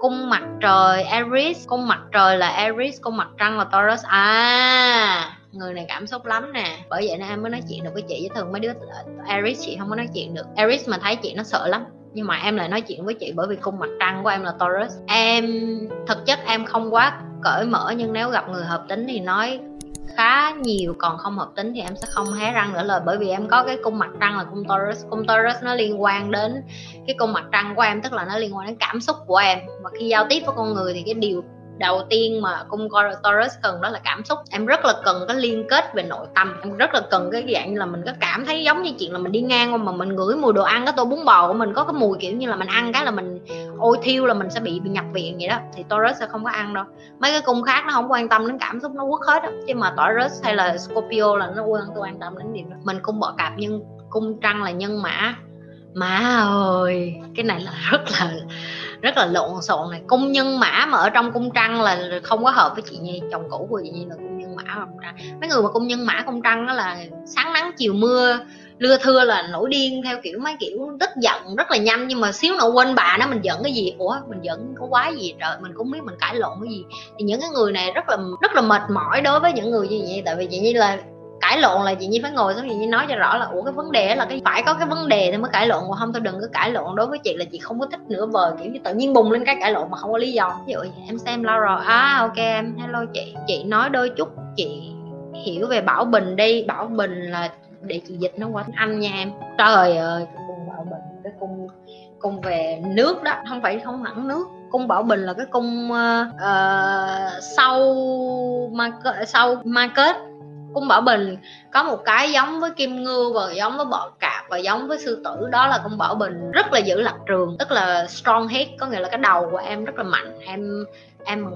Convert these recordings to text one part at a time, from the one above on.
cung mặt trời Aries. Cung mặt trời là Aries, cung mặt trăng là Taurus. À người này cảm xúc lắm nè. Bởi vậy nên em mới nói chuyện được với chị. Chứ thường mấy đứa Aries, chị không có nói chuyện được. Aries mà thấy chị nó sợ lắm. Nhưng mà em lại nói chuyện với chị bởi vì cung mặt trăng của em là Taurus. Em, thực chất em không quá cởi mở nhưng nếu gặp người hợp tính thì nói khá nhiều, còn không hợp tính thì em sẽ không hé răng nữa lời. Bởi vì em có cái cung mặt trăng là cung Taurus. Cung Taurus nó liên quan đến cái cung mặt trăng của em, tức là nó liên quan đến cảm xúc của em. Và khi giao tiếp với con người thì cái điều đầu tiên mà cung Taurus cần đó là cảm xúc. Em rất là cần cái liên kết về nội tâm. Em rất là cần cái dạng như là mình có cảm thấy giống như chuyện là mình đi ngang mà mình ngửi mùi đồ ăn, cái tô bún bò của mình có cái mùi kiểu như là mình ăn cái là mình ôi thiêu là mình sẽ bị, bị nhập viện vậy đó thì Taurus sẽ không có ăn đâu. Mấy cái cung khác nó không quan tâm đến cảm xúc nó quất hết đó. chứ mà Taurus hay là Scorpio là nó quan quan tâm đến điểm đó. Mình cung bọ cạp nhưng cung trăng là nhân mã. Má ơi cái này là rất là rất là lộn xộn này. Cung nhân mã mà ở trong cung trăng là không có hợp với chị nhi chồng cũ của chị nhi là cung nhân mã trăng. Mấy người mà cung nhân mã cung trăng đó là sáng nắng chiều mưa lưa thưa là nổi điên theo kiểu mấy kiểu tức giận rất là nhanh, nhưng mà xíu nữa quên bà nó mình giận cái gì? Ủa, mình giận có quá gì? Trời, mình cũng biết mình cãi lộn cái gì. Thì những cái người này rất là rất là mệt mỏi đối với những người như vậy, tại vì chị như là cãi lộn là chị nhi phải ngồi xuống, chị nhi nói cho rõ là, ủa, cái vấn đề là cái, phải có cái vấn đề thì mới cãi lộn, còn không tôi đừng có cãi lộn. Đối với chị là chị không có thích nửa vời kiểu như tự nhiên bùng lên cái cãi lộn mà không có lý do. Ví dụ em xem lâu rồi à ok em, hello chị. Chị nói đôi chút, chị hiểu về bảo bình đi. Bảo bình là để chị dịch nó qua tiếng anh nha em. Trời ơi cung bảo bình cái cung cung về nước đó không phải không hẳn nước. Cung bảo bình là cái cung uh, sau market sau market cung bảo bình có một cái giống với kim ngưu và giống với bọ cạp và giống với sư tử. Đó là cung bảo bình rất là giữ lập trường tức là strong head có nghĩa là cái đầu của em rất là mạnh. Em em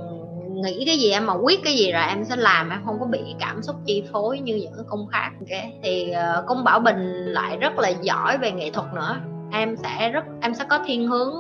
nghĩ cái gì em mà quyết cái gì rồi em sẽ làm em không có bị cảm xúc chi phối như những cung khác. Okay. thì ờ, uh, cung bảo bình lại rất là giỏi về nghệ thuật nữa. Em sẽ rất em sẽ có thiên hướng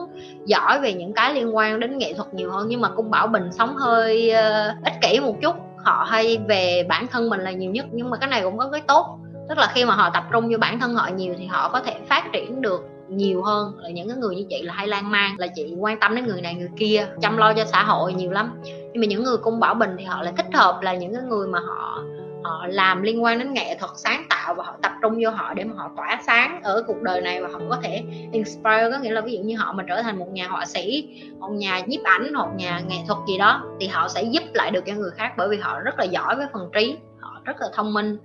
giỏi về những cái liên quan đến nghệ thuật nhiều hơn nhưng mà cung bảo bình sống hơi uh, ích kỷ một chút. Họ hay về bản thân mình là nhiều nhất nhưng mà cái này cũng có cái tốt. Tức là khi mà họ tập trung vô bản thân họ nhiều thì họ có thể phát triển được nhiều hơn. Là những cái người như chị là hay lan man là chị quan tâm đến người này người kia chăm lo cho xã hội nhiều lắm nhưng mà những người cung bảo bình thì họ lại thích hợp là những cái người mà họ họ làm liên quan đến nghệ thuật sáng tạo và họ tập trung vô họ để mà họ tỏa sáng ở cuộc đời này và họ có thể inspire, có nghĩa là ví dụ như họ mà trở thành một nhà họa sĩ, một nhà nhiếp ảnh, một nhà nghệ thuật gì đó thì họ sẽ giúp lại được cho người khác bởi vì họ rất là giỏi với phần trí, họ rất là thông minh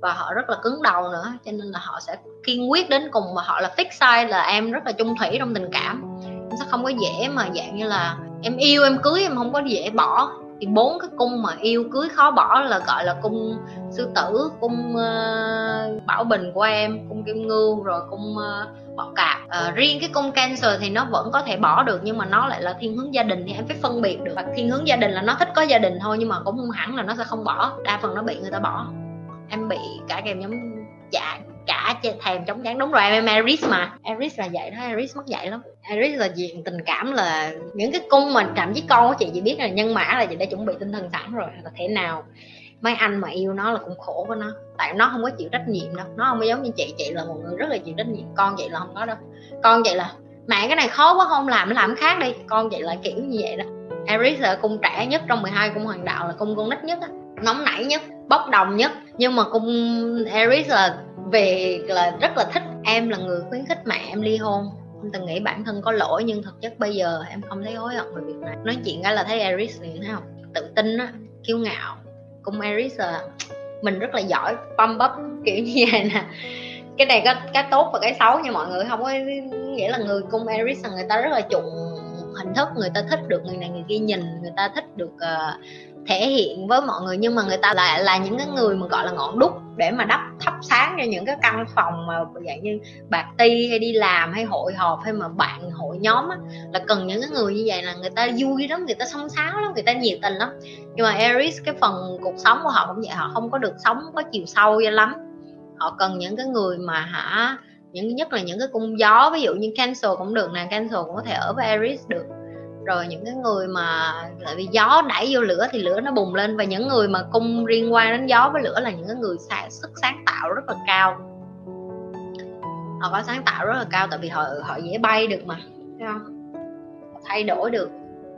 và họ rất là cứng đầu nữa. Cho nên là họ sẽ kiên quyết đến cùng mà họ là fix size là em rất là chung thủy trong tình cảm. Em sẽ không có dễ mà dạng như là em yêu em cưới em không có dễ bỏ. Thì bốn cái cung mà yêu cưới khó bỏ là gọi là cung sư tử cung uh, bảo bình của em cung kim ngưu rồi cung ờ, uh, bọ cạp. Uh, riêng cái cung cancer thì nó vẫn có thể bỏ được nhưng mà nó lại là thiên hướng gia đình thì em phải phân biệt được. Và thiên hướng gia đình là nó thích có gia đình thôi nhưng mà cũng không hẳn là nó sẽ không bỏ. Đa phần nó bị người ta bỏ. Em bị cả kèm nhóm dạ cả thèm chống chán đúng rồi em eris mà. Eris là vậy đó eris mất dạy lắm. Aris là diện tình cảm là những cái cung mà thậm với con của chị chỉ biết là nhân mã là chị đã chuẩn bị tinh thần sẵn rồi, là thế nào? Mấy anh mà yêu nó là cũng khổ của nó. Tại nó không có chịu trách nhiệm đâu. Nó không có giống như chị chị là một người rất là chịu trách nhiệm. Con chị là không có đâu. Con chị là, mẹ, cái này khó quá, không làm làm khác đi. Con chị là kiểu như vậy đó. Aries là cung trẻ nhất trong 12 cung hoàng đạo, là cung con nít nhất á. Nóng nảy nhất, bốc đồng nhất. Nhưng mà cung Aries là về, là rất là thích. Em là người khuyến khích mẹ em ly hôn em từng nghĩ bản thân có lỗi nhưng thực chất bây giờ em không thấy hối hận về việc này. Nói chuyện cái là thấy Aries liền thấy không? Tự tin á kiêu ngạo. Cung Aries là mình rất là giỏi pump up kiểu như vậy nè. Cái này có cái tốt và cái xấu nha mọi người không có nghĩa là người cung Aries là người ta rất là chuộng hình thức người ta thích được người này người kia nhìn người ta thích được uh, thể hiện với mọi người, nhưng mà người ta lại là những cái người mà, gọi là, ngọn đúc để mà đắp, thắp sáng cho những cái căn phòng mà dạng như bạc ti hay đi làm hay hội họp hay mà bạn hội nhóm á, là cần những cái người như vậy là người ta vui lắm, người ta song sáo lắm, người ta nhiệt tình lắm. Nhưng mà Aries, cái phần cuộc sống của họ cũng vậy, họ không có được sống có chiều sâu cho lắm. Họ cần những cái người mà hả, những, nhất là những cái cung gió, ví dụ như Cancer cũng được nè, Cancer cũng có thể ở với Aries được rồi những cái người mà tại vì gió đẩy vô lửa thì lửa nó bùng lên và những người mà cung liên quan đến gió với lửa là những cái người sáng, sức sáng tạo rất là cao. Họ có sáng tạo rất là cao tại vì họ họ dễ bay được mà. Thấy không? Thay đổi được.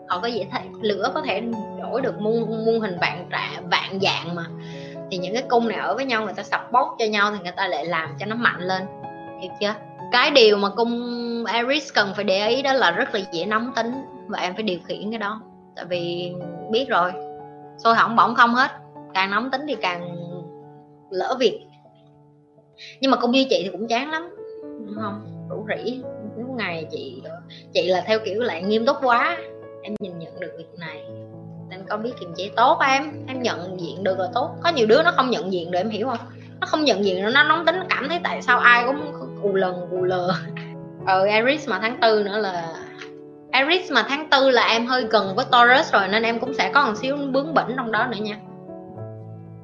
Họ có dễ thay lửa có thể đổi được muôn muôn hình vạn trạ vạn dạng mà. Thì những cái cung này ở với nhau người ta sập bốc cho nhau thì người ta lại làm cho nó mạnh lên hiểu chưa cái điều mà cung Aries cần phải để ý đó là rất là dễ nóng tính và em phải điều khiển cái đó. Tại vì biết rồi sôi hỏng bỏng không hết, càng nóng tính thì càng lỡ việc. Nhưng mà cung như chị thì cũng chán lắm, đúng không? Rủ rỉ lúc ngày chị chị là theo kiểu lại nghiêm túc quá, em nhìn nhận được việc này. Nên có biết kiềm chế tốt em em nhận diện được là tốt. Có nhiều đứa nó không nhận diện được, em hiểu không? Nó không nhận diện nó nóng tính nó cảm thấy tại sao ai cũng vù lần vù lờ. Ở Aries mà tháng tư nữa là Aries mà tháng tư là em hơi gần với Taurus rồi, nên em cũng sẽ có một xíu bướng bỉnh trong đó nữa nha.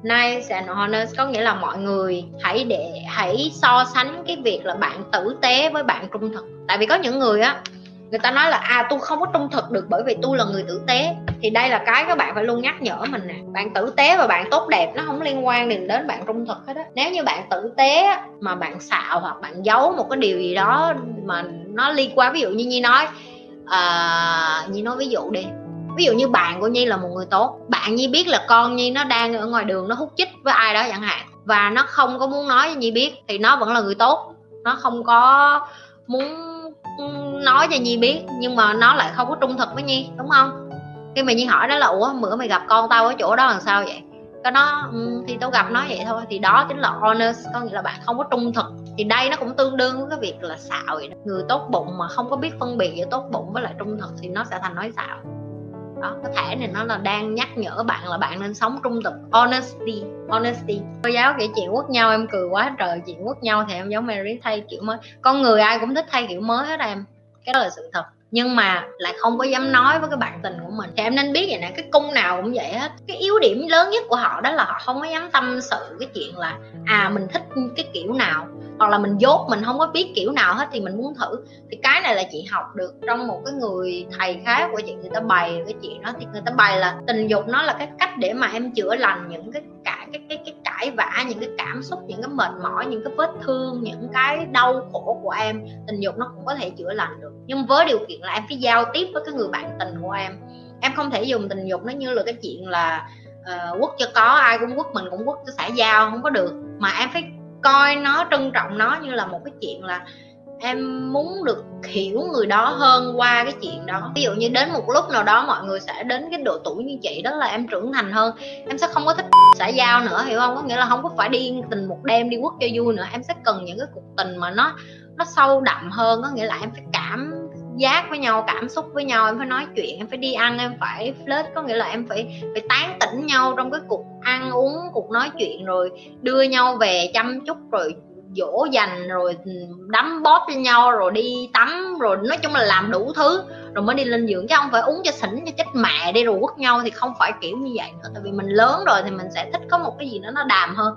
Nice and honest, có nghĩa là mọi người hãy để hãy so sánh cái việc là bạn tử tế với bạn trung thực. Tại vì có những người á người ta nói là à tôi không có trung thực được bởi vì tôi là người tử tế. Thì đây là cái các bạn phải luôn nhắc nhở mình nè. Bạn tử tế và bạn tốt đẹp nó không liên quan đến đến bạn trung thực hết á. Nếu như bạn tử tế mà bạn xạo hoặc bạn giấu một cái điều gì đó mà nó liên quan ví dụ như nhi nói à, nhi nói ví dụ đi. Ví dụ như bạn của nhi là một người tốt bạn nhi biết là con nhi nó đang ở ngoài đường nó hút chích với ai đó chẳng hạn và nó không có muốn nói cho nhi biết thì nó vẫn là người tốt. Nó không có muốn nói cho nhi biết, nhưng mà nó lại không có trung thực với nhi, đúng không? Khi mà nhi hỏi đó là, ủa, bữa mày gặp con tao ở chỗ đó làm sao vậy? Cái nó ừ, thì tao gặp nó vậy thôi, thì đó chính là honest, có nghĩa là bạn không có trung thực. Thì đây nó cũng tương đương với cái việc là xạo vậy đó. người tốt bụng mà không có biết phân biệt giữa tốt bụng với lại trung thực thì nó sẽ thành nói xạo. Đó có thể này nó là đang nhắc nhở bạn là bạn nên sống trung thực, honesty honesty. Cô giáo kể chuyện quất nhau, em cười quá trời, chuyện quất nhau thì em giống Mary thay kiểu mới. Con người ai cũng thích thay kiểu mới hết em cái đó là sự thật. Nhưng mà lại không có dám nói với cái bạn tình của mình. Thì em nên biết vậy nè cái cung nào cũng vậy hết. Cái yếu điểm lớn nhất của họ đó là họ không có dám tâm sự cái chuyện là à mình thích cái kiểu nào hoặc là mình dốt mình không có biết kiểu nào hết thì mình muốn thử. Thì cái này là chị học được trong một cái người thầy khác của chị người ta bày cái chuyện đó. Thì người ta bày là tình dục nó là cái cách để mà em chữa lành những cái cả cái cái, cái cãi vã những cái cảm xúc những cái mệt mỏi những cái vết thương những cái đau khổ của em tình dục nó cũng có thể chữa lành được. Nhưng với điều kiện là em phải giao tiếp với cái người bạn tình của em. Em không thể dùng tình dục nó như là cái chuyện là ờ, uh, quất cho có ai cũng quất mình cũng quất cho xã giao không có được. Mà em phải coi nó trân trọng nó như là một cái chuyện là em muốn được hiểu người đó hơn qua cái chuyện đó. Ví dụ như đến một lúc nào đó mọi người sẽ đến cái độ tuổi như chị đó là em trưởng thành hơn. Em sẽ không có thích xã giao nữa, hiểu không? Có nghĩa là không có phải đi tình một đêm đi quất cho vui nữa. Em sẽ cần những cái cuộc tình mà nó nó sâu đậm hơn. Có nghĩa là em phải cảm giác với nhau, cảm xúc với nhau. Em phải nói chuyện, em phải đi ăn, em phải flirt. Có nghĩa là em phải phải tán tỉnh nhau trong cái cuộc ăn uống, cuộc nói chuyện, rồi đưa nhau về chăm chút, rồi dỗ dành, rồi ừ, đấm bóp cho nhau, rồi đi tắm, rồi nói chung là làm đủ thứ, rồi mới đi lên giường. Chứ không phải uống cho xỉn cho chết mẹ đi rồi quất nhau thì không phải kiểu như vậy nữa. Tại vì mình lớn rồi thì mình sẽ thích có một cái gì đó nó đàm hơn.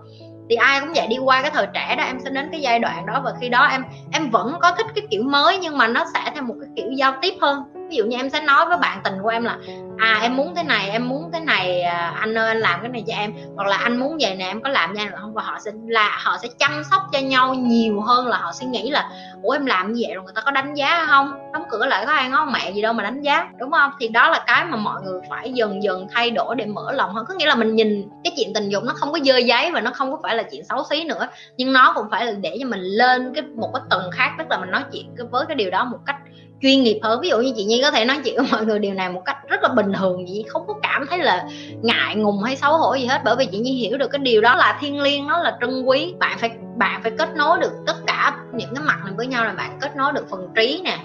Thì ai cũng vậy, đi qua cái thời trẻ đó, em sẽ đến cái giai đoạn đó, và khi đó em em vẫn có thích cái kiểu mới, nhưng mà nó sẽ theo một cái kiểu giao tiếp hơn. Ví dụ như em sẽ nói với bạn tình của em là à em muốn thế này, em muốn thế này à, anh ơi, anh làm cái này cho em. Hoặc là anh muốn vậy nè, em có làm cho anh được không và họ sẽ là họ sẽ chăm sóc cho nhau nhiều hơn là họ sẽ nghĩ là, ủa, em làm như vậy rồi người ta có đánh giá không? Đóng cửa lại có ai ngó mẹ gì đâu mà đánh giá. Đúng không? Thì đó là cái mà mọi người phải dần dần thay đổi để mở lòng hơn. Có nghĩa là mình nhìn cái chuyện tình dục nó không có dơ giấy và nó không có phải là chuyện xấu xí nữa, nhưng nó cũng phải là để cho mình lên cái một cái tầng khác, tức là mình nói chuyện với cái điều đó một cách chuyên nghiệp hơn. Ví dụ như chị nhi có thể nói chuyện với mọi người điều này một cách rất là bình thường gì không có cảm thấy là ngại, ngùng hay xấu hổ gì hết. Bởi vì chị nhi hiểu được cái điều đó là thiên liêng, nó là trân quý. Bạn phải bạn phải kết nối được tất cả những cái mặt này với nhau là bạn kết nối được phần trí nè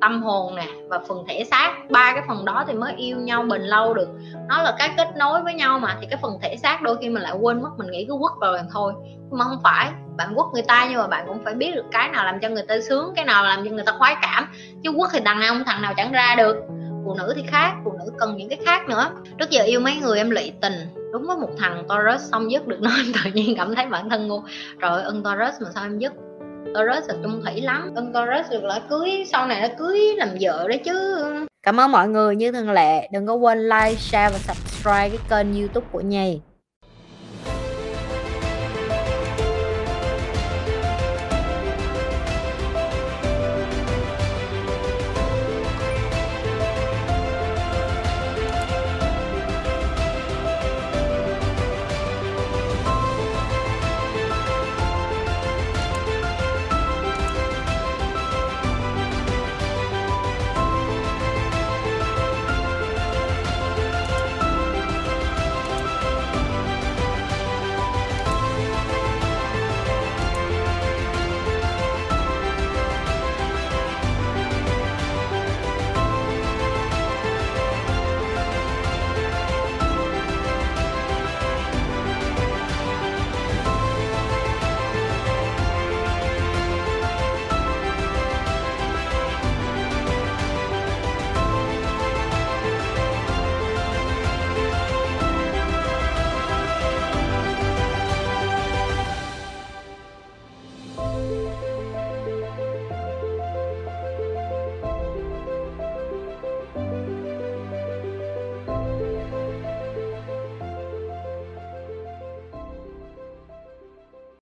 tâm hồn nè và phần thể xác. Ba cái phần đó thì mới yêu nhau bền lâu được. Nó là cái kết nối với nhau mà, thì cái phần thể xác đôi khi mình lại quên mất, mình nghĩ cứ quất vào làm thôi. Nhưng mà không phải, bạn quất người ta nhưng mà bạn cũng phải biết được cái nào làm cho người ta sướng, cái nào làm cho người ta khoái cảm. Chứ quất thì đằng nào thằng nào chẳng ra được. Phụ nữ thì khác, phụ nữ cần những cái khác nữa. Trước giờ yêu mấy người em lụy tình. Đúng với một thằng Taurus xong dứt được nó, tự nhiên cảm thấy bản thân ngu. Rồi ưng Taurus mà sao em dứt? Taurus là trung thủy lắm. Con Taurus được là cưới, sau này nó cưới làm vợ đấy chứ. Cảm ơn mọi người, như thường lệ, đừng có quên like, share và subscribe cái kênh youtube của nhì